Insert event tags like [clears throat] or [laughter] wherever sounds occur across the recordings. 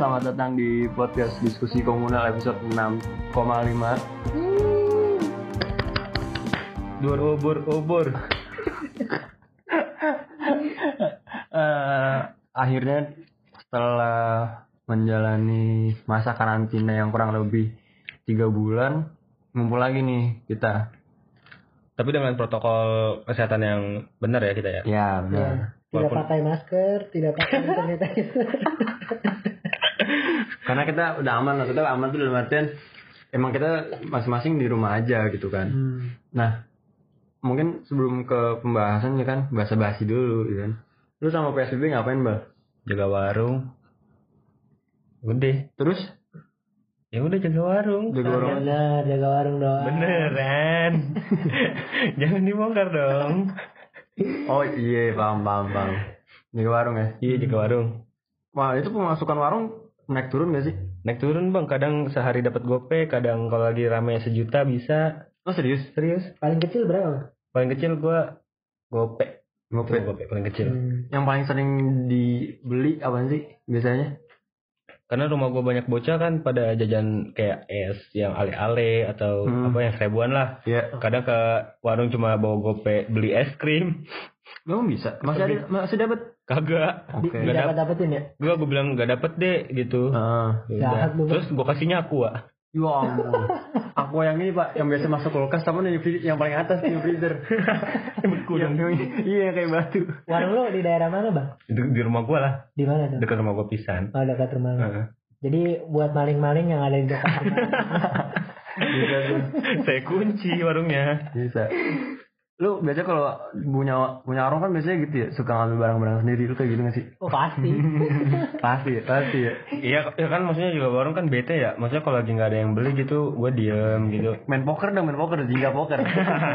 selamat datang di podcast diskusi komunal episode 6,5 Dur ubur ubur. Eh, Akhirnya setelah menjalani masa karantina yang kurang lebih tiga bulan ngumpul lagi nih kita Tapi dengan protokol kesehatan yang benar ya kita ya. ya benar Ya, tidak Walaupun- pakai masker, tidak pakai [laughs] sanitizer. Karena kita udah aman lah kita aman tuh dalam artian emang kita masing-masing di rumah aja gitu kan Hmm. Nah, mungkin sebelum ke pembahasan ya kan, basa-basi dulu ya kan. Lu sama PSBB ngapain, Bal? Jaga warung. Udah. Terus Ya udah jaga warung. jaga warung. Bener, jaga warung doang. Beneran. [laughs] Jangan dibongkar dong. Oh iya, paham, paham, paham. Jaga warung ya. Iya jaga warung. Wah, itu pemasukan warung naik turun gak sih? Naik turun bang. Kadang sehari dapat gope. Kadang kalau lagi rame sejuta bisa. Oh serius? Serius. Paling kecil berapa? Paling kecil gua gope. Gope. Gope paling kecil. Hmm. Yang paling sering dibeli apa sih biasanya? Karena rumah gua banyak bocah kan pada jajan kayak es yang ale-ale atau Hmm. apa yang seribuan lah. Ya, kadang ke warung cuma bawa gope beli es krim memang bisa. Masih ada, masih dapat. Kagak Oke. Di- Nggak Didapat dapetin ya? gua gue bilang nggak dapet deh gitu Ah, Ya Bang. terus gua kasihnya aku ah ya ampun. Aku yang ini pak, yang biasa masuk kulkas, tapi yang, di- yang paling atas di freezer. [laughs] yang, yang, iya yang kayak batu. Warung lu di daerah mana, Bang? di, di rumah gua lah Di mana tuh? dekat rumah gua pisan Oh, dekat rumah lu. Heeh. Jadi buat maling-maling yang ada di dekat rumah. [laughs] Bisa tuh. saya kunci warungnya Bisa. Lu biasa kalau punya punya warung kan biasanya gitu ya, suka ngambil barang-barang sendiri. Lu kayak gitu gak sih? oh, pasti. [laughs] pasti ya, pasti ya. iya ya kan maksudnya juga warung kan bete ya maksudnya kalau lagi nggak ada yang beli gitu gua diem gitu Main poker dong, main poker, jingga poker.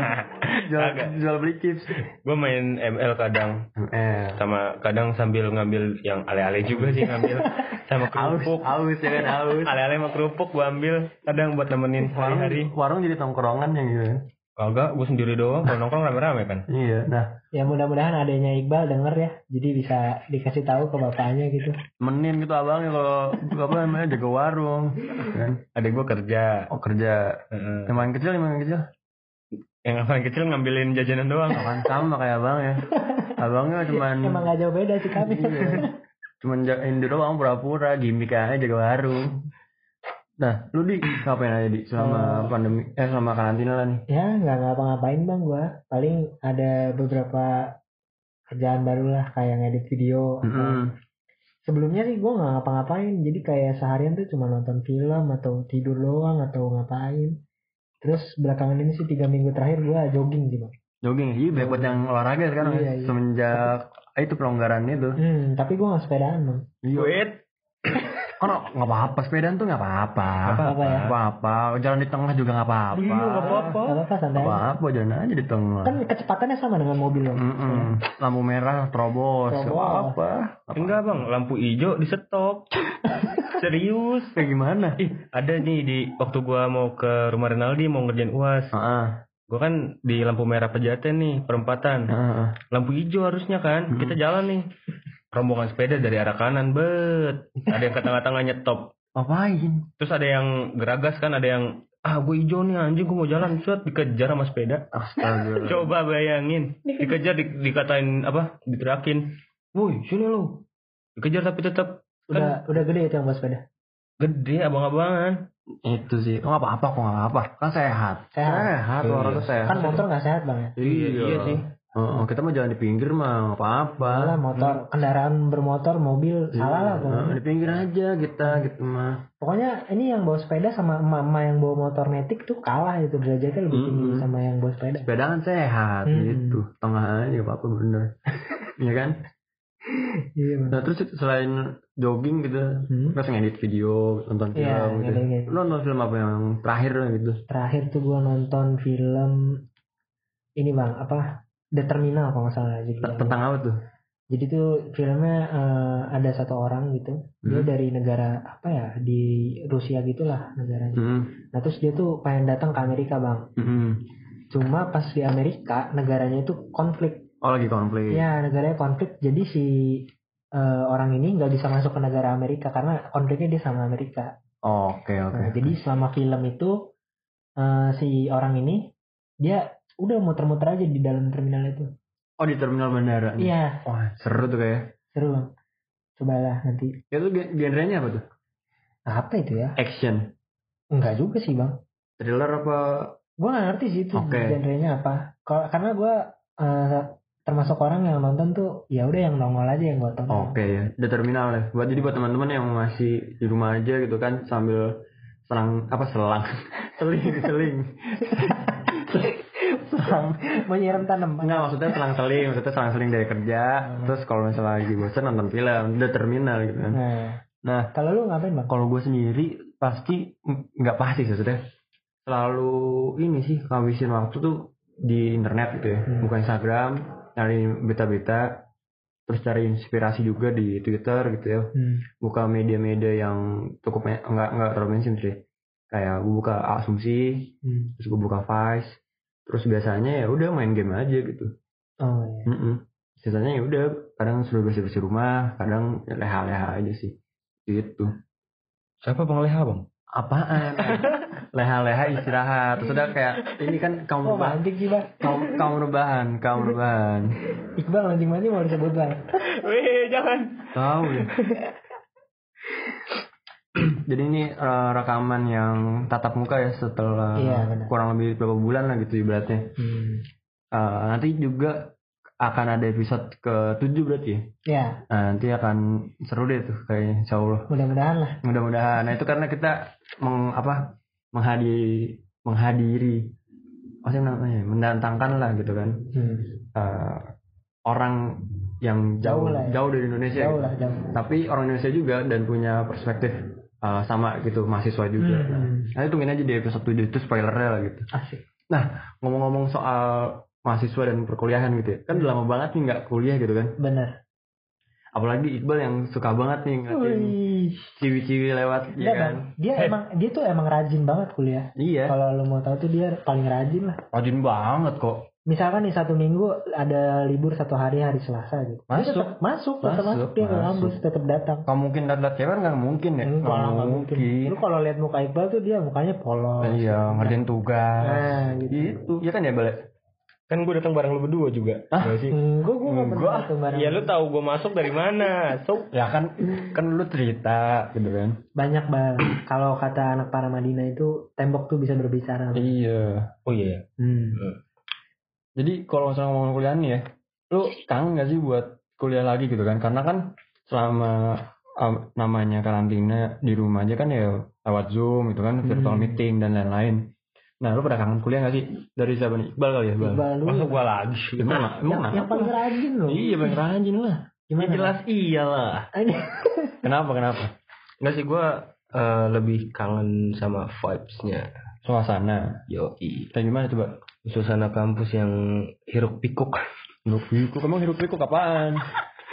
[laughs] jual, Agak. jual beli chips. gua main ML kadang Eh, sama kadang sambil ngambil yang ale-ale juga sih ngambil sama [laughs] kerupuk aus ya kan, aus. ale-ale sama kerupuk gua ambil kadang buat nemenin Warung, hari-hari warung jadi tongkrongan yang gitu kan. Kagak gua sendiri doang. Kalau nongkrong rame-rame kan Iya, nah ya mudah-mudahan adanya Iqbal denger ya. Jadi bisa dikasih tahu ke bapaknya gitu. menin gitu abangnya kalau apa namanya jaga warung kan. Ada gua kerja. Oh kerja. Heeh. yang paling kecil yang paling kecil? Yang paling kecil ngambilin jajanan doang. Apaan sama kayak abang ya. Abangnya cuman Emang gak jauh beda sih kami. Iya. cuman jagain di doang pura-pura. Gimmick aja jaga warung nah lu di ngapain aja di selama pandemi eh selama karantina lah nih ya nggak ngapa-ngapain bang gua. Paling ada beberapa kerjaan baru lah kayak ngedit video atau- Mm-mm. sebelumnya sih gua nggak ngapa-ngapain. Jadi kayak seharian tuh cuma nonton film atau tidur doang atau ngapain. Terus belakangan ini sih tiga minggu terakhir gua jogging sih bang. Jogging? Iya banyak buat yang olahraga sekarang Iya, ya. iya. semenjak ah, itu pelonggaran itu. Hmm tapi gua nggak sepedaan bang. Iya. Wait [coughs] kan nggak apa-apa sepedaan tuh nggak apa-apa. Apa-apa ya? Nggak apa-apa. Jalan di tengah juga nggak apa-apa. Iya, nggak apa-apa. nggak apa-apa santai. jalan aja di tengah. Kan kecepatannya sama dengan mobil bang Mm-mm. lampu merah terobos. Apa-apa. Enggak bang. Lampu hijau di stop. [laughs] Serius. Kayak gimana? Ih ada nih di waktu gua mau ke rumah Renaldi mau ngerjain uas Heeh. gua kan di lampu merah pejaten nih perempatan. Heeh. lampu hijau harusnya kan. Kita jalan nih rombongan sepeda dari arah kanan bet. Ada yang ke tengah-tengah nyetop. Ngapain? Terus ada yang geragas kan ada yang ah gue hijau nih anjing gue mau jalan. Suat dikejar sama sepeda. Astaga. [laughs] Coba bayangin. Dikejar di, dikatain apa diterakin woi sini lu. Dikejar tapi tetap udah udah gede itu yang buat sepeda? Gede abang-abangan. Itu sih. Nggak apa-apa kok nggak apa-apa. Kan sehat Sehat. sehat Iya. orang tuh sehat. Kan motor nggak sehat bang ya? Iya, iya sih. Heeh, kita mah jalan di pinggir mah apa-apa. Salah motor kendaraan bermotor mobil salah lah pokoknya. di pinggir aja kita gitu mah. Pokoknya ini yang bawa sepeda sama emak-emak yang bawa motor metik tuh kalah itu derajatnya lebih tinggi Mm-mm. sama yang bawa sepeda. sepeda kan sehat Hmm. gitu. Tengah aja apa-apa bener. [laughs] Iya kan? Iya nah terus selain jogging gitu Hmm. terus ngedit video nonton film Iya, gitu lu nonton film apa yang terakhir gitu? Terakhir tuh gua nonton film ini bang apa The Terminal kalau nggak salah jadi. T- tentang apa tuh Jadi tuh filmnya eh, ada satu orang gitu. Dia Hmm. dari negara apa ya di Rusia gitulah negaranya. Hmm. Nah terus dia tuh pengen datang ke Amerika bang. Hmm. Cuma pas di Amerika negaranya itu konflik. oh lagi konflik Ya negaranya konflik. Jadi si eh, orang ini nggak bisa masuk ke negara Amerika karena konfliknya dia sama Amerika. Oke oke. Nah, jadi selama film itu eh, si orang ini dia udah muter-muter aja di dalam terminal itu. Oh di terminal bandara. nih? Iya, Wah seru tuh kayak. seru bang. Cobalah nanti. Itu gen- genrenya apa tuh? Apa itu ya? Action, Enggak juga sih bang. thriller apa? Gue gak ngerti sih itu Oke. genrenya apa. Kalau karena gue eh, termasuk orang yang nonton tuh ya udah yang nongol aja yang gue tonton. Oke ya, The Terminal ya. Buat jadi buat teman-teman yang masih di rumah aja gitu kan sambil selang apa selang [laughs] seling seling [laughs] Serang menyiram tanaman. enggak maksudnya selang seling maksudnya selang seling dari kerja terus kalau misalnya lagi bosan nonton film The Terminal gitu kan Nah, nah kalau lu ngapain bang? kalau gue sendiri pasti nggak pasti sih maksudnya selalu ini sih ngabisin waktu tuh di internet gitu ya Hmm. buka Instagram cari berita-berita terus cari inspirasi juga di Twitter gitu ya Hmm. buka media-media yang cukup enggak enggak terlalu mainstream sih kayak gue buka asumsi Hmm. terus gue buka Vice terus biasanya ya udah main game aja gitu Oh iya. Mm-mm. sisanya ya udah kadang suruh bersih bersih rumah kadang ya leha-leha aja sih gitu Siapa Bang Leha Bang? apaan [laughs] leha-leha istirahat terus udah kayak ini kan kaum Oh rebahan sih bang. kaum kaum rebahan kaum [laughs] rebahan Iqbal mancing-mancing mau disebut bang. Weh jangan. tahu ya [laughs] jadi ini eh, rekaman yang tatap muka ya setelah Iya, benar. kurang lebih beberapa bulan lah gitu ibaratnya Hmm. Eh, nanti juga akan ada episode ke 7 berarti ya Ya nah, nanti akan seru deh tuh kayaknya insya Allah mudah-mudahan lah. mudah-mudahan nah itu karena kita meng, apa menghadiri menghadiri apa namanya mendatangkan lah gitu kan Hmm. eh, orang yang jauh Jauh lah ya. jauh dari Indonesia Jauh gitu. lah jauh. tapi orang Indonesia juga dan punya perspektif eh, sama gitu mahasiswa juga Hmm. nah, nanti tungguin aja di episode 7 itu spoilernya lah gitu Asik. ngomong-ngomong soal mahasiswa dan perkuliahan gitu ya kan udah lama banget nih nggak kuliah gitu kan Bener. apalagi Iqbal yang suka banget nih ngeliatin ciwi-ciwi lewat Enggak ya kan Dia emang dia tuh emang rajin banget kuliah. iya Kalau lu mau tahu tuh dia paling rajin lah. rajin banget kok Misalkan nih satu minggu ada libur satu hari hari Selasa gitu. Masuk. tetap masuk, tetap Masuk, masuk, dia masuk. tetap datang. Kamu mungkin lihat cewek nggak mungkin ya Enggak, Nggak nggak mungkin. Lu kalau lihat muka Iqbal tuh dia mukanya polos. iya ngerjain tugas Nah, gitu. gitu ya kan ya balik Kan gue datang bareng lu berdua juga. Hah? Iya sih. Enggak, gue gak pernah datang bareng. Iya lu tahu gue masuk dari mana? So ya kan kan lu cerita gitu kan Banyak bang. Kalau kata anak para Madinah itu tembok tuh bisa berbicara. iya Oh iya. Hmm. Jadi kalau misalnya ngomong kuliah nih ya lu kangen gak sih buat kuliah lagi gitu kan karena kan selama um, namanya karantina di rumah aja kan ya lewat zoom gitu kan virtual Hmm. meeting dan lain-lain nah lu pada kangen kuliah gak sih dari siapa nih Iqbal kali ya Iqbal Iqbal dulu. Masa gue lagi? Emang, yang, emang yang kenapa? paling rajin loh. Iya paling rajin lah. Gimana? jelas iyalah. Kenapa kenapa? Enggak sih gue eh, lebih kangen sama vibes-nya. Suasana. Yoi. Kayak gimana coba? Suasana kampus yang hiruk pikuk. Hiruk pikuk. Emang hiruk pikuk apaan?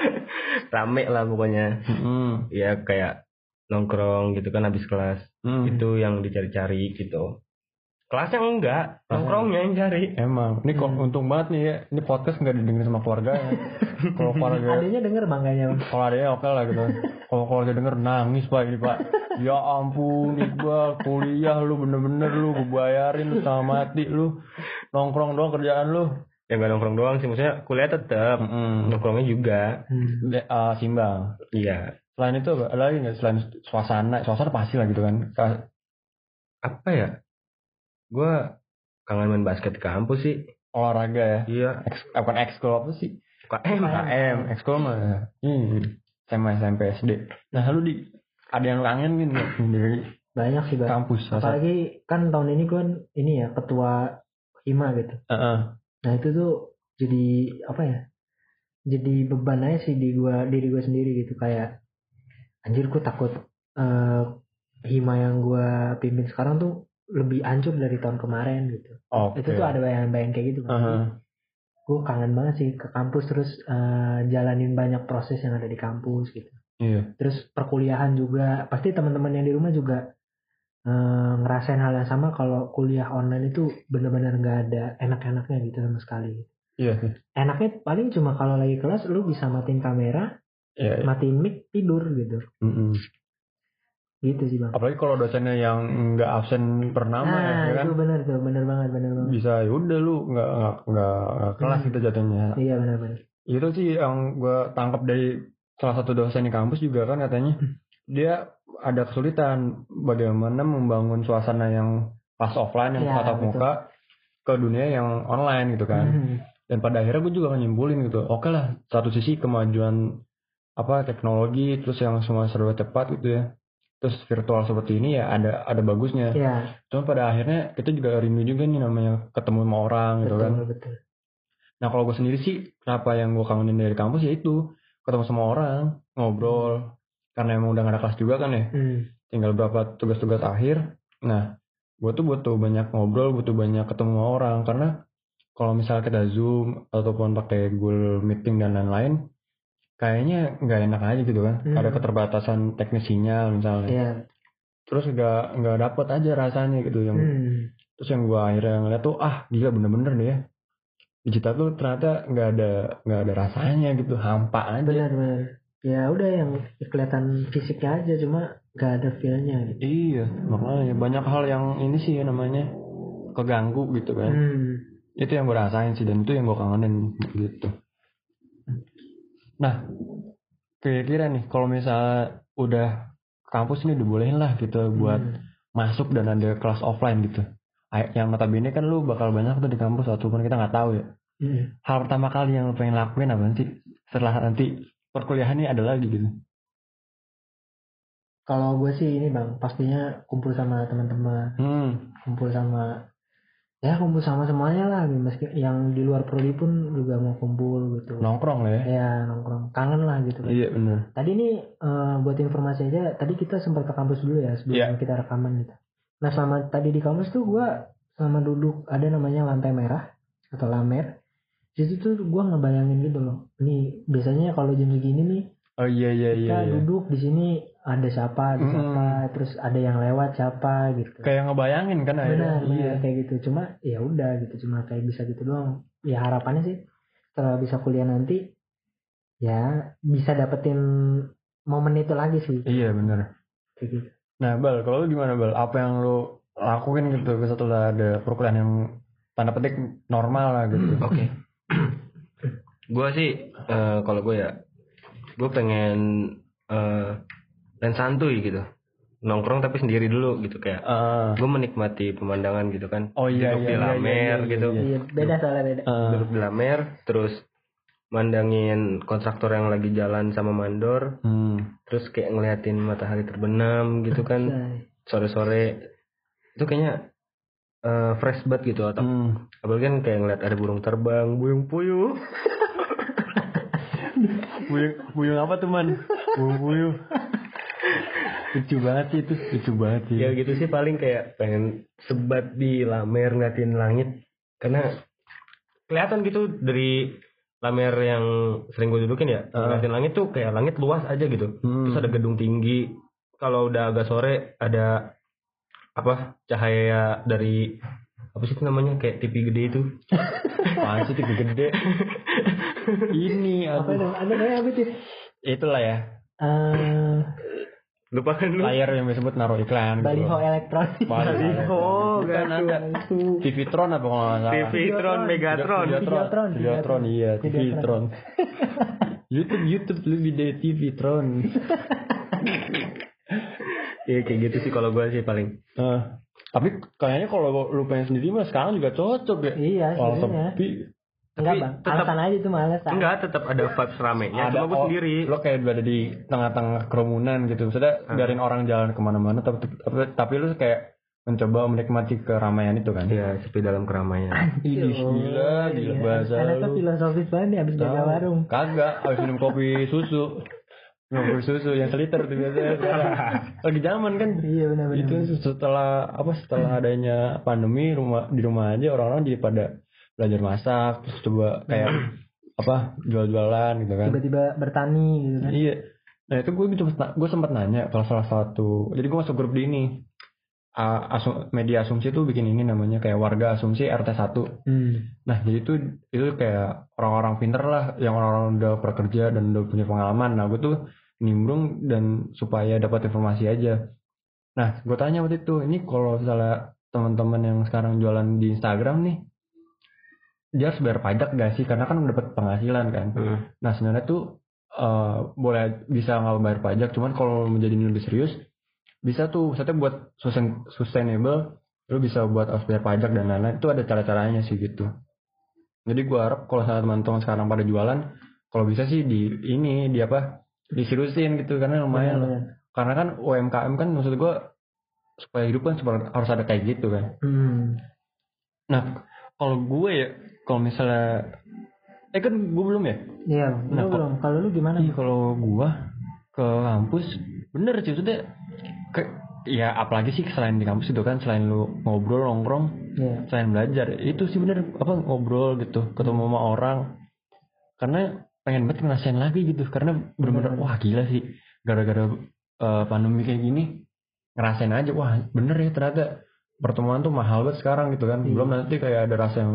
[laughs] Rame lah pokoknya. Hmm. Ya kayak nongkrong gitu kan habis kelas. Hmm. Itu yang dicari-cari gitu. Kelasnya enggak, nongkrongnya yang cari. Emang. Ini kok Hmm. untung banget nih ya. Ini podcast nggak didengar sama keluarga. [laughs] kalau keluarga, Adanya denger bangkanya. Bang. kalau adanya oke lah gitu. Kalau keluarga denger nangis pak ini pak. [laughs] Ya ampun Iqbal kuliah lu bener-bener lu gue bayarin lu sama mati lu nongkrong doang kerjaan lu. Ya enggak nongkrong doang sih, maksudnya kuliah tetap. Hmm. Nongkrongnya juga. Le- uh, simbang. Iya. Selain itu apa? ada lagi nggak selain suasana? Suasana pasti lah gitu kan. Ka- Apa ya? Gue kangen main basket di kampus sih. Olahraga ya. Iya. Eks, eh, bukan ekskul apa sih? KM. KM, ekskul mah. Ini SMA SMP SD. Nah lu di ada yang kangen gitu nggak dari Banyak sih bang. kampus? Apalagi kan tahun ini kan ini ya ketua hima gitu. Heeh. Nah itu tuh jadi apa ya? Jadi beban aja sih di gua diri gua sendiri gitu kayak anjir gua takut eh hima yang gua pimpin sekarang tuh lebih hancur dari tahun kemarin gitu. Oke. Itu tuh ada bayangan-bayangan kayak gitu. kan. Heeh. Gue kangen banget sih ke kampus terus eh, jalanin banyak proses yang ada di kampus gitu. Iya. Terus perkuliahan juga pasti teman-teman yang di rumah juga eh, ngerasain hal yang sama kalau kuliah online itu benar-benar nggak ada enak-enaknya gitu sama sekali. Iya sih. Enaknya paling cuma kalau lagi kelas lu bisa matiin kamera, ya, ya. matiin mic tidur gitu Mm-mm. Gitu sih bang. Apalagi kalau dosennya yang nggak absen per nama ya, nah ya kan? itu benar tuh benar banget benar banget. Bisa ya udah lu nggak nggak nggak kelas Hmm. gitu jatuhnya. Iya benar benar. Itu sih yang gue tangkap dari salah satu dosen di kampus juga kan katanya. Dia ada kesulitan bagaimana membangun suasana yang pas offline yang Ya, tatap muka ke dunia yang online gitu kan. Hmm. dan pada akhirnya gue juga nyimpulin gitu oke lah satu sisi kemajuan apa teknologi terus yang semua serba cepat gitu ya terus virtual seperti ini ya ada ada bagusnya. Ya cuma pada akhirnya kita juga rindu juga nih namanya ketemu sama orang gitu betul kan. betul. Nah kalau gue sendiri sih kenapa yang gue kangenin dari kampus ya itu ketemu sama orang ngobrol. Karena emang udah gak ada kelas juga kan ya. Hmm. tinggal berapa tugas-tugas akhir. Nah gue tuh butuh banyak ngobrol butuh banyak ketemu sama orang. Karena kalau misalnya kita zoom ataupun pakai Google Meeting dan lain-lain kayaknya nggak enak aja gitu kan. Hmm. ada keterbatasan teknis sinyal misalnya. Ya terus nggak nggak dapet aja rasanya gitu yang Hmm. terus yang gue akhirnya ngeliat tuh ah gila bener-bener deh ya. Digital tuh ternyata nggak ada nggak ada rasanya gitu hampa aja. Benar benar. Ya udah yang kelihatan fisiknya aja cuma gak ada feelnya gitu. Iya makanya banyak hal yang ini sih ya namanya keganggu gitu kan. Hmm. itu yang gue rasain sih dan itu yang gue kangenin gitu nah kira-kira nih kalau misalnya udah kampus ini dibolehin lah gitu buat Hmm. masuk dan ada kelas offline gitu yang notabene kan lu bakal banyak tuh di kampus ataupun kita nggak tahu ya Hmm. hal pertama kali yang lo pengen lakuin apa sih setelah nanti perkuliahan ini ada lagi gitu kalau gue sih ini bang pastinya kumpul sama teman-teman hmm kumpul sama ya kumpul sama semuanya lah meski yang di luar prodi pun juga mau kumpul gitu. Nongkrong lah ya. Ya nongkrong. Kangen lah gitu. Kan iya bener. Tadi ini eh, buat informasi aja tadi kita sempat ke kampus dulu ya sebelum Iya. kita rekaman gitu. Nah selama tadi di kampus tuh gue sama duduk ada namanya lantai merah atau lamer. Di situ tuh gue ngebayangin gitu loh. Nih biasanya kalau jam segini nih oh iya iya iya, kita iya. duduk di sini ada siapa ada siapa terus ada yang lewat siapa gitu. Kayak ngebayangin kan akhirnya. benar iya. benar kayak gitu. Cuma ya udah gitu. Cuma kayak bisa gitu doang. Ya harapannya sih setelah bisa kuliah nanti ya bisa dapetin momen itu lagi sih. Iya bener kayak gitu. Nah bal kalau lu gimana bal? Apa yang lu lakuin gitu setelah ada perkuliahan yang tanda petik normal lah gitu. [clears throat] Oke. gue sih eh, kalau gue ya, gue pengen eh dan santuy gitu, nongkrong tapi sendiri dulu gitu kayak. Ah. Gue menikmati pemandangan gitu kan. oh iya Duduk iya di iya, lamer iya, gitu. iya, iya. iya beda soalnya beda Ah. Duduk di lamer, terus mandangin kontraktor yang lagi jalan sama mandor, Hmm. terus kayak ngeliatin matahari terbenam gitu kan, sore-sore. Itu kayaknya eh, fresh banget gitu atau Hmm. apalagi kan kayak ngeliat ada burung terbang, buyung puyuh. [laughs] Buyung, buyung apa tuh man? Buyung [laughs] puyuh. Lucu banget sih itu, lucu banget sih. ya gitu sih paling kayak pengen sebat di lamer ngeliatin langit karena kelihatan gitu dari lamer yang sering gue dudukin ya Ah. ngeliatin langit tuh kayak langit luas aja gitu Hmm. terus ada gedung tinggi kalau udah agak sore ada apa cahaya dari apa sih itu namanya kayak TV gede itu [laughs] Apaan sih TV gede? [laughs] Ini apa ada kayak apa sih Itulah ya. Eh, lupa kan lu Layar yang disebut naruh iklan. gitu. baliho elektronik Baliho, kan ada. TV Tron apa kalau nggak salah? TV Tron Megatron Videotron, Videotron, iya, TV. Tron. [laughs] YouTube, YouTube lebih dari TV Tron. Iya kayak gitu sih kalau gue sih paling Eh, tapi kayaknya kalau lu pengen sendiri mah sekarang juga cocok ya. iya sebenarnya enggak bang tetap- alasan aja tuh males ah. enggak tetap ada vibes ramenya cuma gue oh, sendiri Lo kayak berada di tengah-tengah kerumunan gitu. Maksudnya Hmm. biarin orang jalan ke mana-mana, tapi, tapi, tapi lu kayak mencoba menikmati keramaian itu kan. Iya, sepi dalam keramaian. Ih, gila, gila Iya. bahasa Anaknya lu. filosofis banget nih abis jaga warung Kagak, habis minum kopi susu. Minum kopi susu yang seliter tuh biasanya. [laughs] Lagi zaman kan. iya benar-benar Itu setelah apa setelah adanya pandemi rumah di rumah aja orang-orang jadi pada belajar masak terus coba kayak apa jual-jualan gitu kan. tiba-tiba bertani gitu kan Iya. Nah itu gue gitu gue sempat nanya kalau salah satu. Jadi gue masuk grup di ini uh, asu- media asumsi tuh bikin ini namanya kayak warga asumsi RT 1 Hmm. Nah, jadi itu itu kayak orang-orang pinter lah, yang orang-orang udah bekerja dan udah punya pengalaman. Nah, gue tuh nimbrung dan supaya dapat informasi aja. Nah, gue tanya waktu itu, ini kalau misalnya teman-teman yang sekarang jualan di Instagram nih, dia harus bayar pajak gak sih? Karena kan dapat penghasilan kan. Hmm. Nah, sebenarnya tuh eh, boleh bisa nggak bayar pajak, cuman kalau menjadi lebih serius, bisa tuh, maksudnya buat sustain- sustainable, lu bisa buat harus bayar pajak dan lain-lain. Itu ada cara-caranya sih gitu. Jadi gua harap kalau misalnya teman-teman sekarang pada jualan, kalau bisa sih di ini di apa diseriusin gitu karena lumayan. loh. Benar-benar. Karena kan UMKM kan maksud gua supaya hidup kan harus ada kayak gitu kan. Hmm. Nah kalau gue ya kalau misalnya eh kan gue belum ya. Iya, Nah, kok- belum. Kalau lu gimana? Iya kalau gua ke kampus bener sih maksudnya ke, ya apalagi sih selain di kampus itu kan selain lu ngobrol nongkrong Iya. selain belajar itu sih bener apa ngobrol gitu ketemu sama orang karena pengen banget ngerasain lagi gitu karena bener-bener Bener-bener. wah gila sih gara-gara eh, pandemi kayak gini ngerasain aja wah bener ya ternyata pertemuan tuh mahal banget sekarang gitu kan Iya. belum nanti kayak ada rasa yang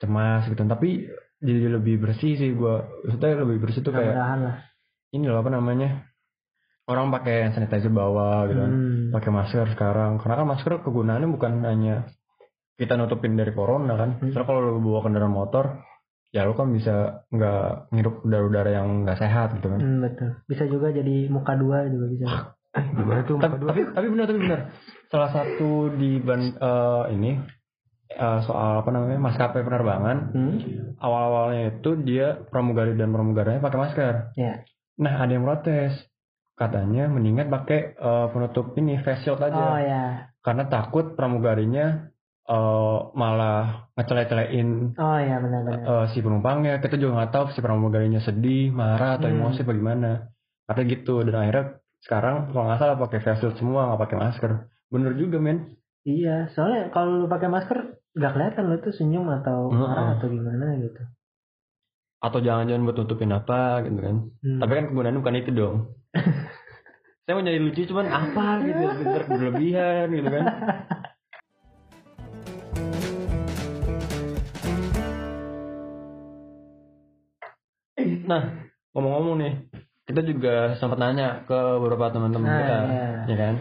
cemas gitu tapi jadi lebih bersih sih gua maksudnya lebih bersih tuh kayak lah. ini loh apa namanya orang pakai hand sanitizer bawa gitu kan Hmm. pakai masker sekarang karena kan masker kegunaannya bukan hanya kita nutupin dari corona kan Hmm. Soalnya kalau lu bawa kendaraan motor ya lu kan bisa nggak ngirup udara-udara yang nggak sehat gitu kan Hmm, betul. Bisa juga jadi muka dua juga bisa. Gimana tuh? tapi, tapi tapi benar tapi benar salah satu di ban eh, ini eh, soal apa namanya maskapai penerbangan Hmm. awal-awalnya itu dia pramugari dan pramugaranya pakai masker Ya. Nah ada yang protes katanya mendingan pakai eh, penutup ini face shield aja Oh ya. karena takut pramugarinya eh, malah ngecele-celein Oh ya benar-benar. eh, si penumpangnya kita juga nggak tahu si pramugarinya sedih marah atau Hmm. emosi bagaimana katanya gitu dan akhirnya sekarang kalau nggak salah pakai face shield semua nggak pakai masker bener juga men Iya, soalnya kalau lu pakai masker nggak kelihatan lu tuh senyum atau marah atau gimana gitu. atau jangan-jangan buat tutupin apa gitu kan Hmm. tapi kan kegunaannya bukan itu dong [laughs] saya mau jadi lucu cuman apa gitu berlebihan gitu kan nah ngomong-ngomong nih kita juga sempat nanya ke beberapa teman-teman Ah, kita iya. ya kan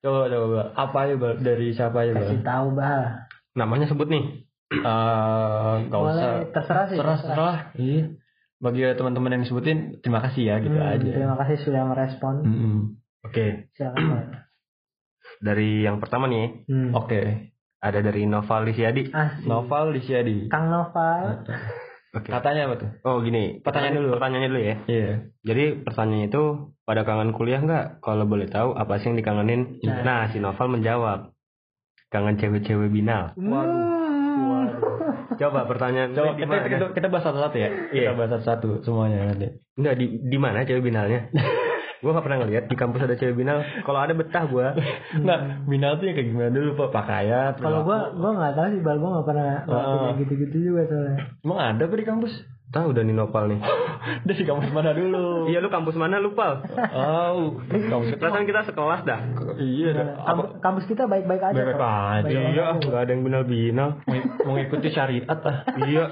coba coba Bal. apa Bal? dari siapa Bal? Kasih tahu bah. Namanya sebut nih. [clears throat] Eh, nggak usah Boleh terserah sih. terserah terserah iya bagi teman-teman yang disebutin terima kasih ya gitu Hmm, aja Terima kasih sudah merespon. Mm-mm. Oke, Silakan. Pak. [clears throat] dari yang pertama nih, Hmm. Oke, ada dari Noval Lisiadi. Asik. Noval Lisiadi. Kang Noval. [laughs] Oke. Katanya apa tuh? Oh gini, Pertanyaan dulu. Pertanyaannya dulu ya. Iya. Jadi pertanyaannya itu pada kangen kuliah nggak? Kalau boleh tahu apa sih yang dikangenin? Nah. Nah, si Noval menjawab, kangen cewek-cewek binal. Waduh. Coba pertanyaan Coba kita, mana? kita, kita bahas satu-satu ya. Iya. Kita bahas satu-satu semuanya nanti. Enggak di di mana cewek binalnya? [laughs] gue gak pernah ngeliat di kampus ada cewek binal. Kalau ada betah gue. Enggak, binal tuh ya kayak gimana dulu Pak? Pakaian. Kalau gua gua nggak tahu sih bal gua nggak pernah Ah. kayak gitu-gitu juga soalnya. Emang ada apa di kampus? Tahu udah nih Noval [laughs] nih. Dari kampus mana dulu? iya lu kampus mana lu Pal? Oh, kampus kita. Kita sekelas dah. Iya, dah. apa? Kampus, kampus kita baik-baik aja. Baik-baik kok. aja. Iya, aja. nggak ada yang binal-binal. Mau- Mau ngikuti syariat ah. iya.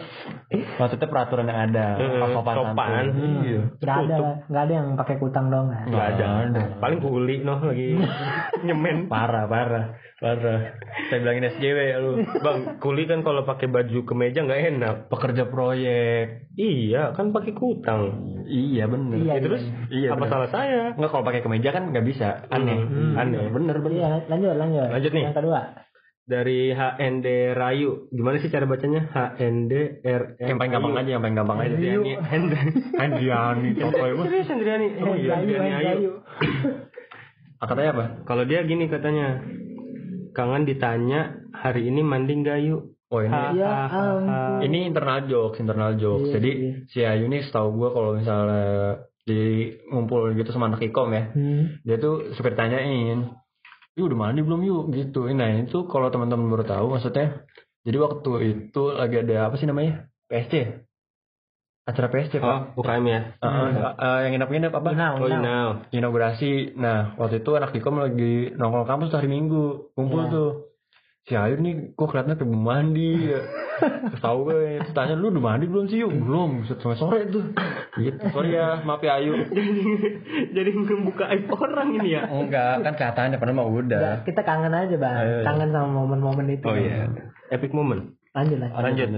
Maksudnya peraturan yang ada. Eh, Sopan sopan. Iya. Nggak ada lah, nggak ada yang pakai kutang dong. Nggak ada. ada. Paling kuli noh lagi [laughs] nyemen. Parah, parah, parah. Saya bilangin SJW ya lu. Bang, kuli kan kalau pakai baju kemeja nggak enak. Pekerja proyek. Iya, kan pakai kutang. Iya bener. Iya, Ya, terus Iya, apa bener. salah saya? Enggak kalau pakai kemeja kan nggak bisa. Aneh. Hmm, aneh. Bener bener. Iya, lanjut lanjut. Lanjut nih. Yang kedua. Dari HND Rayu. Gimana sih cara bacanya? HND R Yang paling gampang aja, yang paling gampang aja. Hendriani. Hendriani. [laughs] Serius Hendriani? Oh iya, Rayu, Hendriani Ayu. Rayu. [clears throat] Ah, Katanya apa? Kalau dia gini katanya. Kangen ditanya hari ini mandi nggak yuk? Oh ini Ha, Ya ha, ha, ini internal jokes, internal jokes. Iya, Jadi iya. si Ayu nih setahu gue kalau misalnya di ngumpul gitu sama anak ikom ya, Hmm. dia tuh suka ditanyain, yuk udah mandi belum yuk gitu. Nah itu kalau teman-teman baru tahu maksudnya, jadi waktu itu lagi ada apa sih namanya PSC, acara PSC pak Oh, UKM ya. Heeh, eh, yang nginep-nginep apa Inau, Oh, inau. Inau. inaugurasi nah waktu itu anak Dikom lagi nongkrong kampus hari Minggu kumpul Iya. tuh si Ayu nih kok kelihatannya kayak belum mandi ya. Tahu gue terus tanya lu udah mandi belum sih yuk belum sampai sore tuh gitu sorry ya maaf ya Ayu Jadi membuka aib orang ini ya. enggak kan kelihatannya padahal mah Udah, kita kangen aja bang Ayo, kangen sama momen-momen itu Oh iya. Epic moment. lanjut lanjut Lanjut.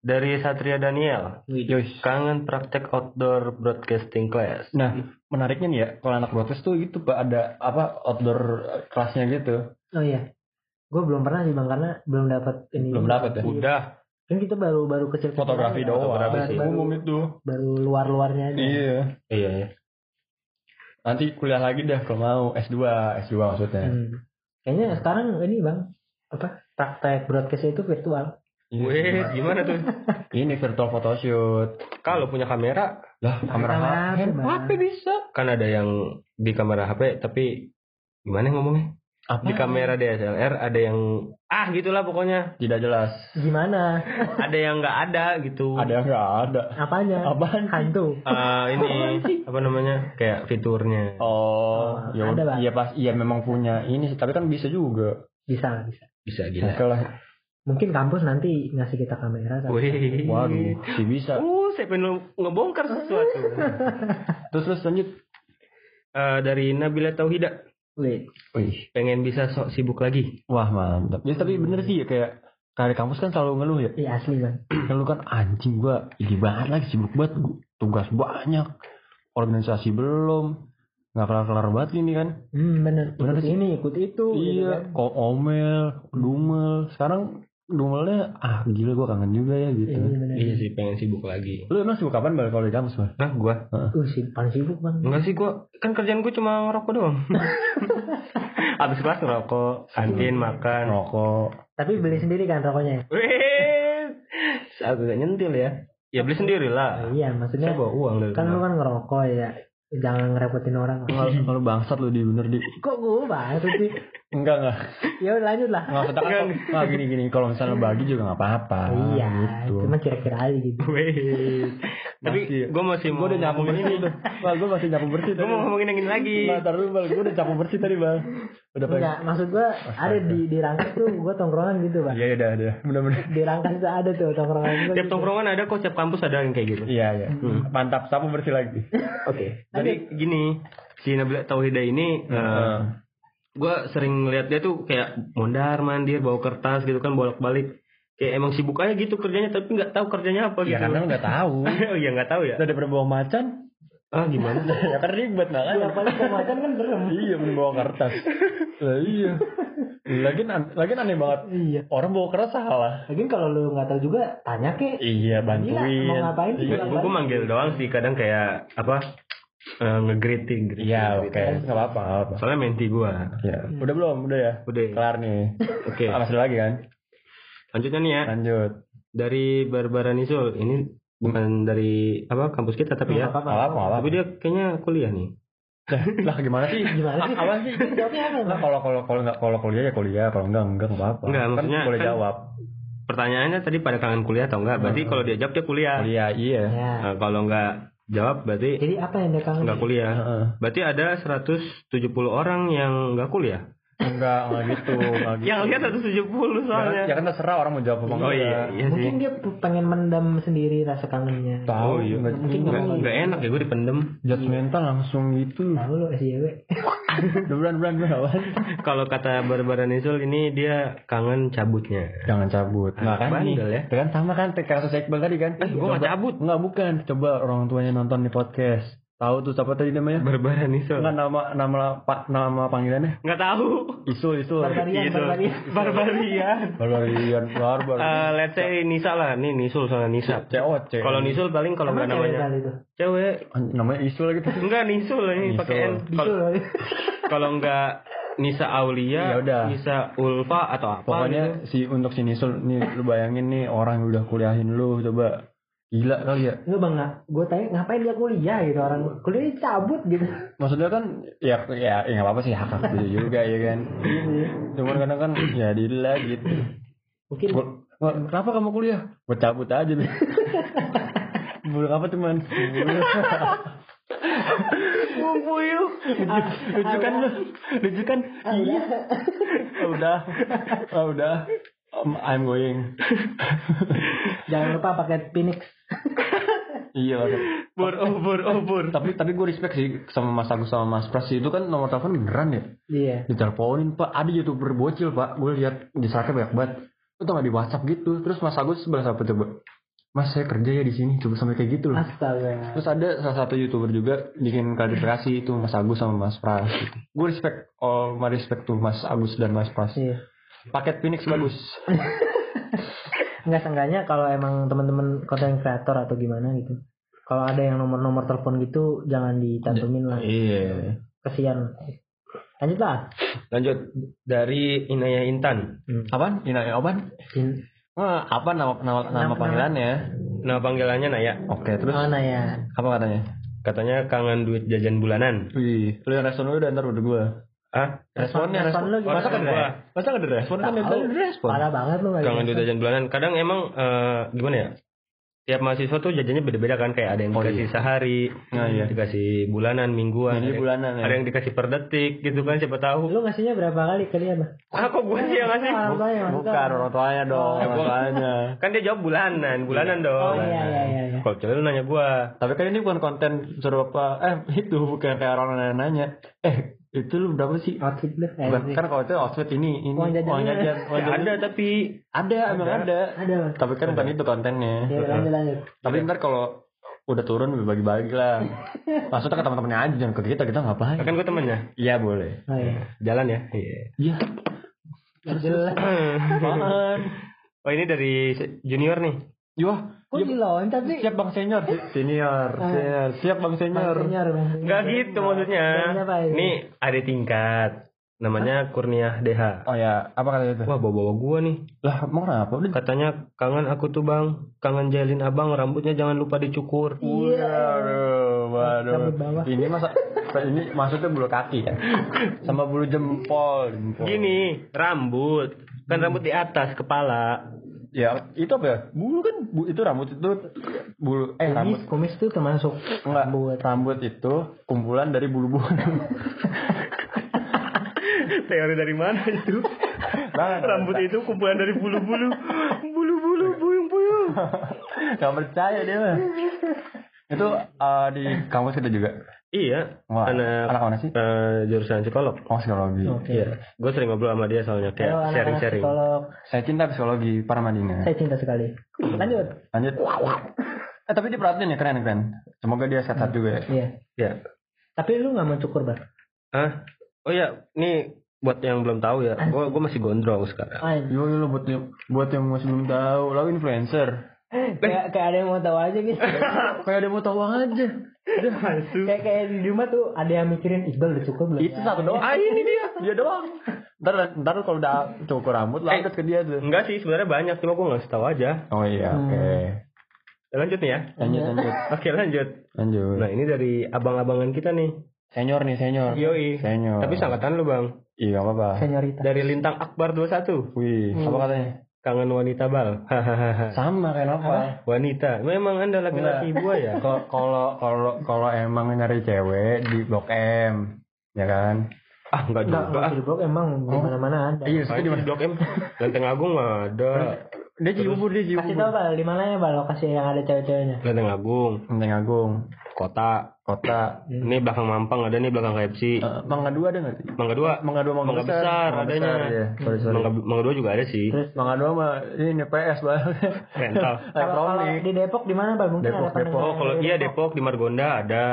Dari Satria Daniel. Yus. Kangen praktek outdoor broadcasting class. Nah, menariknya nih ya, kalau anak broadcast tuh gitu Pak, ada apa outdoor kelasnya gitu. oh iya gue belum pernah sih bang karena belum dapat ini Belum dapat ya? Udah. kan kita baru baru kecil Fotografi doang. Fotografi sih. baru, Umum itu. baru luar luarnya aja Iya. Iya ya. Nanti kuliah lagi dah kalau mau S2, S2 maksudnya. Hmm. kayaknya sekarang ini bang apa praktek broadcast itu virtual Iya. Weh, gimana tuh? [laughs] Ini virtual photoshoot. Kalau punya kamera, Lah, kamera Kamera HP. HP bisa. kan ada yang di kamera HP, tapi gimana ngomongnya? Apa? Di kamera DSLR ada yang ah gitulah pokoknya. Tidak jelas. gimana Ada yang nggak ada gitu. Ada yang nggak ada. apanya Apaan? hantu Eh, ini apa namanya kayak fiturnya. Oh, Oh, ya ada. Iya pas, iya memang punya ini sih, tapi kan bisa juga. bisa bisa Bisa gila. Oke lah. mungkin kampus nanti ngasih kita kamera tapi- Wih. Waduh, sih bisa. Uh, saya pengen ngebongkar sesuatu. Terus terus lanjut. Eh, dari Nabila Tauhida Wih, Wih, pengen bisa sok sibuk lagi. wah mantap. Ya, tapi bener sih ya kayak kali kampus kan selalu ngeluh ya. iya asli bang [clears throat] Ngeluh kan anjing gua ini banget lagi sibuk banget tugas banyak, organisasi belum, nggak kelar kelar banget ini kan. hmm bener Bener ikut sih. ini ikut itu gitu iya, kan. kok omel, dumel. Sekarang dumelnya ah gila gua kangen juga ya gitu. iya bener Iya sih pengen sibuk lagi. Lu emang sibuk kapan balik kalau di kampus mah? Nah, gua uh sih paling sibuk bang enggak sih gua kan kerjaan gua cuma ngerokok doang. [laughs] Habis kelas ngerokok, kantin makan. Rokok. tapi beli sendiri kan rokoknya Wih, agak nyentil ya. Ya beli sendiri lah. Oh, iya Saya maksudnya bawa uang dari kan lu kan ngerokok ya jangan ngerepotin orang Kalau kalau bangsat lu di bener di. kok gue banget sih Enggak enggak. ya udah lanjut lah Enggak usah takut. Nah, gini gini kalau misalnya bagi juga nggak apa-apa. iya Gitu. cuma kira-kira aja gitu Wih. Tapi gua masih Gue udah nyapu bersih tuh. Bang, gue masih nyapu bersih Gua tadi. mau ngomongin yang ini lagi. Bang, taruh dulu, Bang. Gue udah nyapu bersih tadi, Bang. Udah pengen. enggak maksud gue ada di di rangkas tuh gue tongkrongan gitu bang Iya, udah, udah. Mudah-mudahan. di rangkas tuh ada tuh tongkrongan gua Tiap gitu. tongkrongan ada kok, tiap kampus ada yang kayak gitu. Iya, iya. Mantap, sapu bersih lagi. Oke. Jadi gini, si Nabila Tauhida ini Heeh. Gue sering lihat dia tuh kayak mondar mandir bawa kertas gitu kan bolak balik kayak emang sibuk aja gitu kerjanya tapi nggak tahu kerjanya apa Ya gitu karena lu nggak tahu. oh [laughs] iya nggak tahu ya Udah daripada bawa macan, ah gimana [laughs] ya kan ribet Iya, makanya. paling kalau macan kan serem [laughs] Iya, bawa kertas. Lah iya. Lagi lagi aneh banget. iya Orang bawa kertas salah. Lagian kalau lu nggak tahu juga tanya ke Iya, Gila, bantuin. mau ngapain sih? Iya, gue manggil doang sih kadang kayak apa eh, nge-greeting greeting, Iya, oke. greeting. Nggak apa-apa, apa-apa. soalnya menti gue Ya. Udah belum? Udah ya? udah Kelar nih. oke Ah, masih ada lagi kan? lanjutnya nih ya Lanjut. dari Barbara Nisul ini bukan dari apa kampus kita tapi ya apa-apa. Apa-apa, nggak tapi dia kayaknya kuliah nih Lah gimana sih? [laughs] gimana sih Apa sih? jawabnya apa Nah, kalau kalau kalau nggak kalau kuliah ya kuliah, kalau enggak enggak enggak apa-apa. Enggak, kan maksudnya boleh kan- jawab. pertanyaannya tadi pada kangen kuliah atau enggak berarti kalau dia jawab dia kuliah Kuliah, iya. ya Nah, kalau enggak jawab berarti jadi apa yang dia kangen enggak kuliah Heeh. berarti ada 170 orang yang enggak kuliah Enggak, enggak gitu, enggak gitu. yang lihat 170 soalnya Ya kan terserah orang mau jawab apa enggak. oh iya iya sih mungkin dia pengen mendam sendiri rasa kangennya Tahu, Oh, iya. enggak Mungkin enggak. nggak- enggak enak ya gue dipendem Judgmental langsung gitu. tahu lu SJW bulan awan. kalau kata Barbara Nisul ini dia kangen cabutnya Jangan cabut. Nah kan nih, bandel ya. itu kan sama kan kayak kasus Iqbal tadi kan. Eh, gua nggak Coba- cabut. Enggak bukan. Coba orang tuanya nonton di podcast. Tahu tuh siapa tadi namanya? Barbara Nisul Enggak nama nama pak nama panggilannya? enggak tahu Isul Isul. Barbarian, Nisul. barbarian. Barbarian Barbarian barbar. Eh, let's say Nisa lah nih Nisul sama Nisa Cewek cewek. kalau Nisul paling kalau Emang nggak cewek namanya cewek namanya Isul gitu. enggak Nisul ini pakai N kalau enggak Nisa Aulia Ya udah. Nisa Ulfa atau apa gitu. Pokoknya si untuk si Nisul nih lu bayangin nih orang yang udah kuliahin lu coba gila kali ya. Enggak bang, gue tanya ngapain dia kuliah gitu orang kuliah cabut gitu. Maksudnya kan ya ya ya apa-apa sih hak hak dia juga ya kan. Cuman kadang kan ya dila gitu. Mungkin Gua- gua, kenapa kamu kuliah? Gue cabut aja deh. Buruk apa cuman? Puyuh. Lucu kan lu? Lucu kan? Iya. Oh, udah. Oh, udah. Um, I'm going. [laughs] Jangan lupa pakai Phoenix. iya. Pak. Bur, oh, bur, oh, bur. Tapi tapi gue respect sih sama Mas Agus sama Mas Pras itu kan nomor telepon beneran ya. Iya. Diteleponin pak, ada youtuber bocil pak, gue lihat di sana banyak banget. Itu nggak di WhatsApp gitu. Terus Mas Agus sebelah apa coba? Mas saya kerja ya di sini, coba sampai kayak gitu loh. Astaga. Terus ada salah satu youtuber juga bikin klarifikasi itu Mas Agus sama Mas Pras. Gitu. Gue respect, all my respect tuh Mas Agus dan Mas Pras. Iya. Paket Phoenix bagus. [laughs] Enggak seenggaknya kalau emang teman-teman konten kreator atau gimana gitu. Kalau ada yang nomor-nomor telepon gitu jangan dicantumin lah. Iya. Kesian. Lanjut lah. Lanjut dari Inaya Intan. Apaan? Ini apaan? In, Wah, apa nama nama nama Nama- panggilannya? Nama panggilannya Naya. Oke, terus mana ya? apa katanya? Katanya kangen duit jajan bulanan. Wih, lu yang respon lu udah ntar udah gue. Ah, Responnya Respon respon lu gimana? Masa kan Gua. Masa nggak ada respon kan? Tahu. Ada respon. Parah banget lu nggak kangen jajan bulanan. Kadang emang eh, gimana ya? Tiap mahasiswa tuh jajannya beda-beda kan. Kayak ada yang Oh, dikasih sehari, Nah, iya. dikasih bulanan, mingguan. Ada yang- bulanan ya. Ada yang dikasih per detik gitu kan siapa tahu. Lu ngasihnya berapa kali ke dia, Bah? Ah kok gue sih yang ngasih? Orang tuanya maksudnya. Bukan orang tuanya dong, Oh. orang tuanya. Kan dia jawab bulanan, bulanan dong. Oh iya iya iya. iya. Kalau cewek lu nanya gua, Tapi kan ini bukan konten suruh apa? Eh itu bukan kayak orang nanya-nanya. Eh itu lu berapa sih? Outfit lu. Eh, Bukan, kan kalau itu outfit ini ini Uang jajan. jajan. uang ya jajan. ada tapi ada emang ada. Ada. Tapi kan bukan itu kontennya. Ya lanjut lanjut. Tapi ntar kalau udah turun bagi-bagi lah. [laughs] Maksudnya ke teman-temannya aja jangan ke kita kita ngapain? kan gue temennya. Iya boleh. Oh iya. Jalan ya. Iya. Iya. Jelas. Apaan? [laughs] Oh ini dari junior nih. Yo, Kok diloncat sih? siap bang senior, senior, senior, siap bang senior. Senior, Bang. Enggak gitu maksudnya. Ini? Nih ada tingkat. Namanya Kurnia DH. Oh ya, apa kata itu? Wah bawa-bawa gua nih. Lah, mau kenapa? Udah. Katanya kangen aku tuh bang. Kangen jalin abang. Rambutnya jangan lupa dicukur. Iya. Waduh, waduh. Rambut bawah. Ini masa ini maksudnya bulu kaki ya, sama bulu jempol. jempol. Gini rambut. Kan rambut di atas kepala. Ya, itu apa ya? Bulu kan, bu, itu rambut itu bulu. Eh, rambut. Kumis, kumis tuh termasuk Enggak, rambut. rambut itu kumpulan dari bulu-bulu. [laughs] Teori dari mana itu? Banget. Rambut itu kumpulan dari bulu-bulu. Bulu-bulu buyung-buyung. Gak percaya dia mah. Itu eh, di kampus kita juga. Iya. Wah, Anak, anak mana sih? eh, jurusan psikolog. Oh, psikologi. Oke. Iya. Gue sering ngobrol sama dia soalnya kayak sharing-sharing. psikolog. Saya cinta psikologi para Madinah. Saya cinta sekali. Lanjut. Lanjut. Eh tapi dia perhatiin ya keren keren. Semoga dia sehat juga ya. Iya. Iya. Tapi lu nggak mau cukur, Bar? Ah, oh ya, nih buat yang belum tahu ya, gue gue masih gondrong sekarang. Yo yo buat yang buat yang masih belum tahu, lo influencer. [laughs] kayak kayak ada yang mau tahu aja gitu. [laughs] Kayak ada yang mau tahu aja. kayak kayak di rumah tuh ada yang mikirin Iqbal udah cukur belum? Itu ya? satu doang. Ah ini dia, dia [laughs] doang. Ntar ntar kalau udah cukur rambut lanjut ke dia tuh. Enggak sih, sebenarnya banyak, cuma gue nggak tahu aja. Oh iya, Hmm. oke. Lanjut nih ya. Lanjut lanjut Oke lanjut. lanjut. Nah ini dari abang-abangan kita nih. Senior nih senior. Yoi. Senior. Tapi sangkatan lu bang. Iya apa-apa. Senyorita. Dari Lintang Akbar 21. Wih, Hmm. apa katanya? Kangen wanita bal. Hahaha. Sama kayak apa? wanita. Memang anda laki-laki gua ya. Ko- Kalau kalau kalau emang nyari cewek di Blok M, ya kan? Ah enggak Enggak, juga. kalau di blog emang di Oh. mana-mana ada. Iya, di Blok M? Lenteng Agung mah ada. Dia Cibubur, dia Kasih Cibubur. tau Bal, di mana ya Bal lokasi yang ada cewek-ceweknya? Lenteng Agung. Menteng Agung, Kota. Kota. Ini belakang Mampang ada nih belakang KFC. Eh, Mangga dua ada nggak sih? Mangga dua. Mangga dua, Mangga besar Mangga adanya. besar, ya. Sorry, sorry. Mangga, Mangga dua juga ada sih. Terus Mangga dua mah ini PS banget. Rental. [laughs] kalau, kalau di Depok di mana Bal? Mungkin Depok, ada Depok. Oh kalau iya Depok di Margonda ada.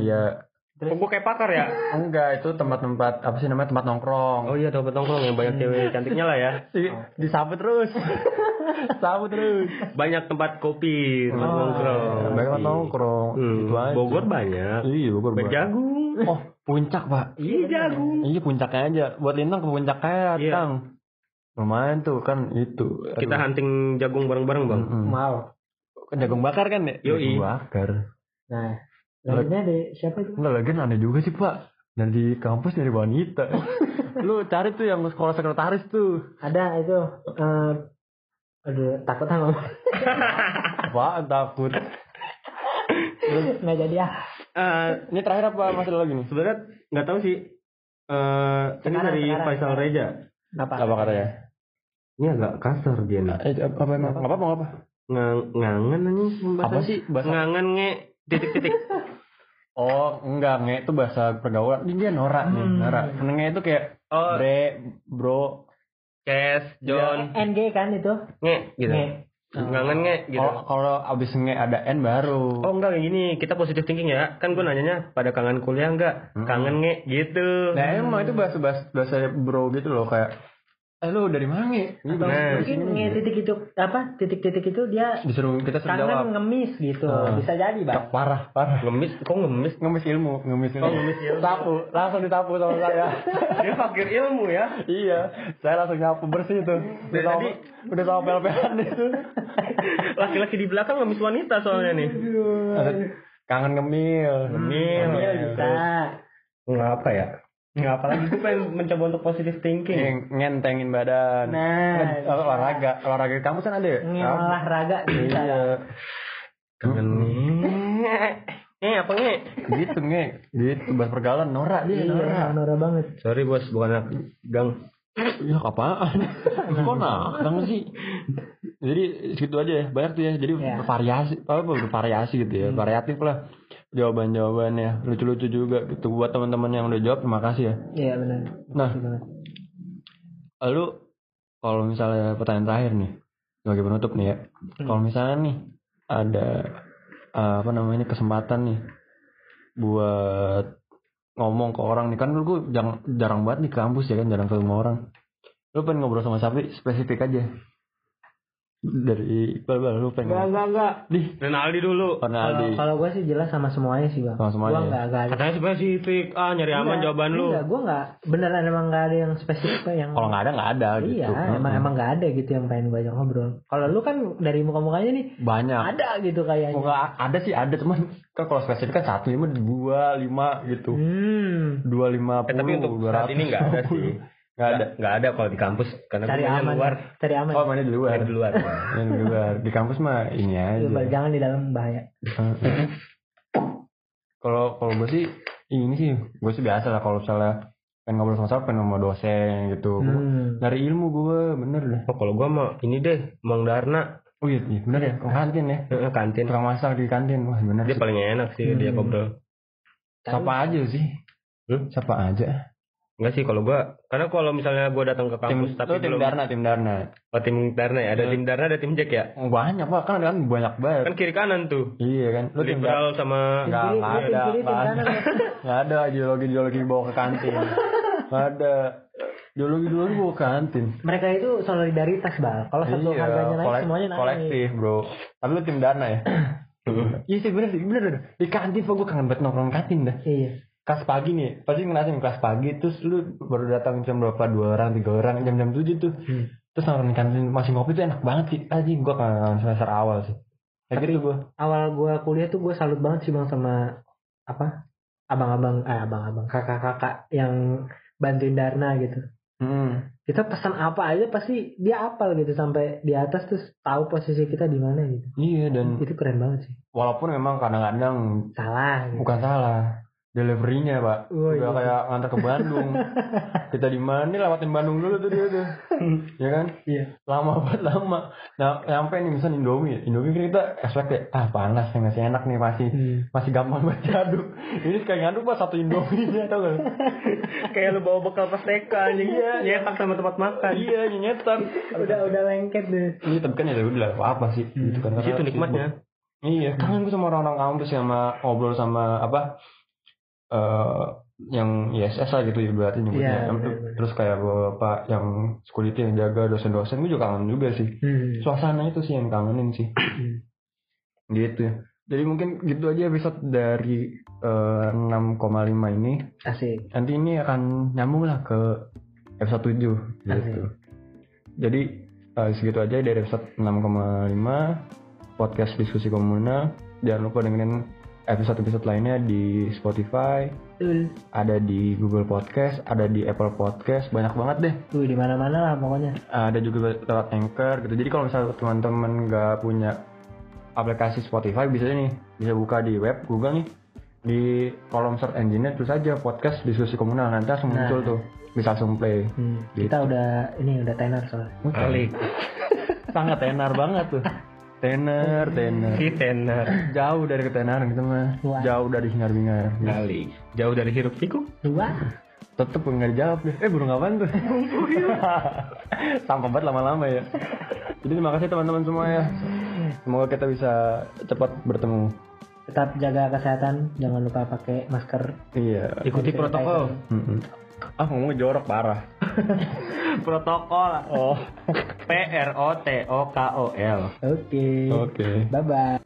Iya. Gue kayak pakar ya? [laughs] Enggak, itu tempat-tempat apa sih namanya tempat nongkrong. Oh iya tempat nongkrong yang banyak cewek cantiknya lah ya. [laughs] Di, disabut terus. [laughs] Sabut terus. Banyak tempat kopi, tempat Oh, nongkrong. Banyak tempat nongkrong. Hmm, Itu aja. Bogor banyak. Iya, Bogor. banyak. Berjagung. Oh, puncak, Pak. Iya jagung. Iya, puncaknya aja. Buat lintang ke puncak kayak, Iya. Kang. Lumayan tuh kan itu. Kita hunting jagung bareng-bareng bang. Mm-mm. Mau. Kan jagung bakar kan ya? Yoi. Jagung bakar. Nah, selanjutnya dari siapa itu? Enggak lagi aneh juga sih, Pak. Dari kampus dari wanita. [laughs] Lu cari tuh yang sekolah sekretaris tuh. Ada itu eh aduh takut sama [laughs] Apaan takut? nggak jadi ah Eh, Ini terakhir apa masih ada lagi nih? sebenarnya nggak tahu sih. Eh, ini dari sekarang, Faisal. Reja. apa Apa katanya? Ini agak kasar dia nih. Eh, apa apa emang? Nggak apa apa? Ngang, ngangen anjing Apa sih bahasa? Ngangen nge titik-titik. [laughs] Oh, enggak, nge itu bahasa pergaulan. Ini dia norak nih, Hmm. norak. Nge itu kayak Oh, bre, bro. Kes, John, NG kan itu nge gitu. Nge. Ngangen nge gitu. Kalau kalau abis nge ada n baru. Oh enggak kayak gini, kita positif thinking ya. Kan gue nanyanya pada kangen kuliah enggak? Hmm. Kangen nge gitu. Nah emang itu bahasa bahasa bahasa bro gitu loh kayak. Eh lu dari mana. Atau Nah, mungkin nge titik itu apa titik-titik itu dia Disuruh kita suruh jawab. ngemis gitu Ah. bisa jadi bang Parah, parah. Ngemis, kok ngemis? Ngemis ilmu, ngemis ilmu. Oh, ngemis ilmu. Tapu, langsung ditapu sama saya. [laughs] Dia fakir ilmu ya. iya, saya langsung nyapu bersih tuh. Udah tadi- udah sama pel-pelan itu. [laughs] Laki-laki di belakang ngemis wanita soalnya nih. Kangen ngemil. Ngemil. Ngemil bisa Enggak apa ya? Enggak apa lagi gue pengen mencoba untuk positif thinking. Yang ngentengin badan. nah Eh, olahraga, olahraga di kampus kan ada ya? nge olahraga bisa Iya. Kangen nge. Eh apa nge? gitu nge, gitu bahas pergaulan norak dia norak. iya norak banget Sorry bos, bukan anak gang. Ya apaan? [laughs] Kok nakang sih? Jadi segitu aja ya, banyak tuh ya. Jadi Ya. variasi, apa bervariasi gitu ya, variatif lah jawaban-jawabannya, lucu-lucu juga gitu. Buat teman-teman yang udah jawab, terima kasih ya. iya benar. Nah, lalu kalau misalnya pertanyaan terakhir nih, sebagai penutup nih ya, Hmm. kalau misalnya nih ada uh, apa namanya kesempatan nih buat ngomong ke orang nih. Kan gue jarang, jarang banget di kampus ya kan jarang ketemu orang. Lu pengen ngobrol sama siapa spesifik aja dari Iqbal Bal, lu pengen enggak enggak enggak di Rinaldi dulu. Warna kalau Aldi kalau gue sih jelas sama semuanya sih bang Sama semuanya gue ya? enggak enggak ada Katanya spesifik. Ah nyari aman Enggak, jawaban lu. enggak gue enggak beneran emang enggak ada yang spesifik yang kalau nggak ada nggak ada gitu iya Hmm. emang emang enggak ada gitu yang pengen gue ajak ngobrol kalau lu kan dari muka-mukanya nih banyak ada gitu kayaknya Oh, nggak ada sih ada cuman kan kalau spesifik kan satu lima dua lima gitu hmm dua lima Eh, tapi untuk saat ini nggak ada sih. [laughs] nggak ada Nggak ada kalau di kampus karena cari gue aman. luar. cari aman. Oh mainnya di luar. Di luar. [laughs] Main di luar. Di kampus mah ini Iya, aja. Jangan di dalam bahaya. Kalau kalau gue sih ini sih gue sih biasa lah kalau misalnya pengen ngobrol sama siapa pengen sama dosen gitu. Hmm. dari ilmu gue bener dah Oh kalau gue mah ini deh, Mang Darna. Oh iya iya, bener ya? Ke kantin ya? Eh, kantin. tukang masak di kantin. Wah bener Dia sih. paling enak sih dia Hmm. ngobrol. siapa aja sih. Hmm? siapa aja Enggak sih kalau gue, karena kalau misalnya gue datang ke tim kampus tapi itu tim belum Darna tim Darna Oh, tim Darna ya, ada Hmm. tim Darna ada tim Jack ya. oh, banyak pak kan kan banyak banget Kan kiri kanan tuh. iya kan lu tim Darna Liberal sama Nggak, Tim kiri, nggak tim ada, kiri, tim nggak kanan. ada. [laughs] Ada ideologi-ideologi bawa ke kantin. Nggak ada. Ideologi-ideologi bawa ke kantin. mereka itu solidaritas bal kalau satu Iya, harganya naik kolek- semuanya naik kolektif bro. Tapi lu tim dana ya? [clears throat] iya sih bener sih, bener bener. Di kantin kok gue kangen banget nongkrong kantin dah. iya Kelas pagi nih, pasti ngerasain kelas pagi terus lu baru datang jam berapa dua orang tiga orang jam-jam tujuh tuh. Hmm. Terus nongkrong di kantin masih ngopi tuh enak banget sih. Aji gue kangen semester awal sih. Kayak gitu gue. awal gua kuliah tuh gue salut banget sih bang sama apa abang-abang eh abang-abang kakak-kakak yang bantuin Darna gitu Hmm. kita pesan apa aja pasti dia apal gitu sampai di atas terus tahu posisi kita di mana gitu Iya dan itu keren banget sih walaupun memang kadang-kadang salah gitu. Bukan salah. Deliverynya pak. Oh, Udah iya. kayak ngantar ke Bandung. [laughs] Kita di mana nih lewatin Bandung dulu tuh dia tuh. ya kan? Iya. Lama banget lama. Nah, nyampe nih misalnya Indomie. Indomie kan kita expect ya, ah panas ya masih enak nih masih Hmm. masih gampang buat diaduk. Ini kayak ngaduk pak satu Indomie nya tau gak? [laughs] kayak lu bawa bekal pas TK anjing. Iya. Nyetak sama tempat makan. iya nyetan. udah udah lengket deh Iya tapi kan ya udah apa apa sih gitu kan. Di situ Karena nikmatnya. Iya, kangen gue sama orang-orang kampus sama ngobrol sama apa eh yang ISS lah gitu ya berarti nyebutnya. Iya, Em, benar-benar. Terus kayak bapak yang security yang jaga dosen-dosen gue juga kangen juga sih. hmm. Suasana itu sih yang kangenin sih. gitu ya. Jadi mungkin gitu aja episode dari eh, 6,5 ini. asik Nanti ini akan nyambung lah ke episode 7 gitu. Asik. Jadi eh, segitu aja dari episode 6,5 podcast diskusi komunal. Jangan lupa dengerin episode-episode lainnya di Spotify, Betul. ada di Google Podcast, ada di Apple Podcast, banyak banget deh. tuh di mana mana lah pokoknya Ada juga lewat Anchor gitu. Jadi kalau misalnya teman-teman nggak punya aplikasi Spotify bisa nih bisa buka di web Google nih di kolom search engine terus aja podcast diskusi komunal nanti langsung Nah. muncul tuh bisa langsung play Hmm, Gitu. kita udah ini udah tenar soalnya Kali. [laughs] sangat tenar banget tuh tenar tenar Si tenar. jauh dari ketenaran gitu mah Wah. jauh dari hingar bingar Kali. Jauh dari hiruk pikuk. dua tetep nggak dijawab deh. Eh burung apaan tuh? [laughs] Sampah banget lama-lama ya. Jadi terima kasih teman-teman semua ya. Semoga kita bisa cepat bertemu. Tetap jaga kesehatan. Jangan lupa pakai masker. Iya. Ikuti protokol. Ah ngomongnya jorok parah [laughs] Protokol. oh P R O T O K O L. oke oke bye bye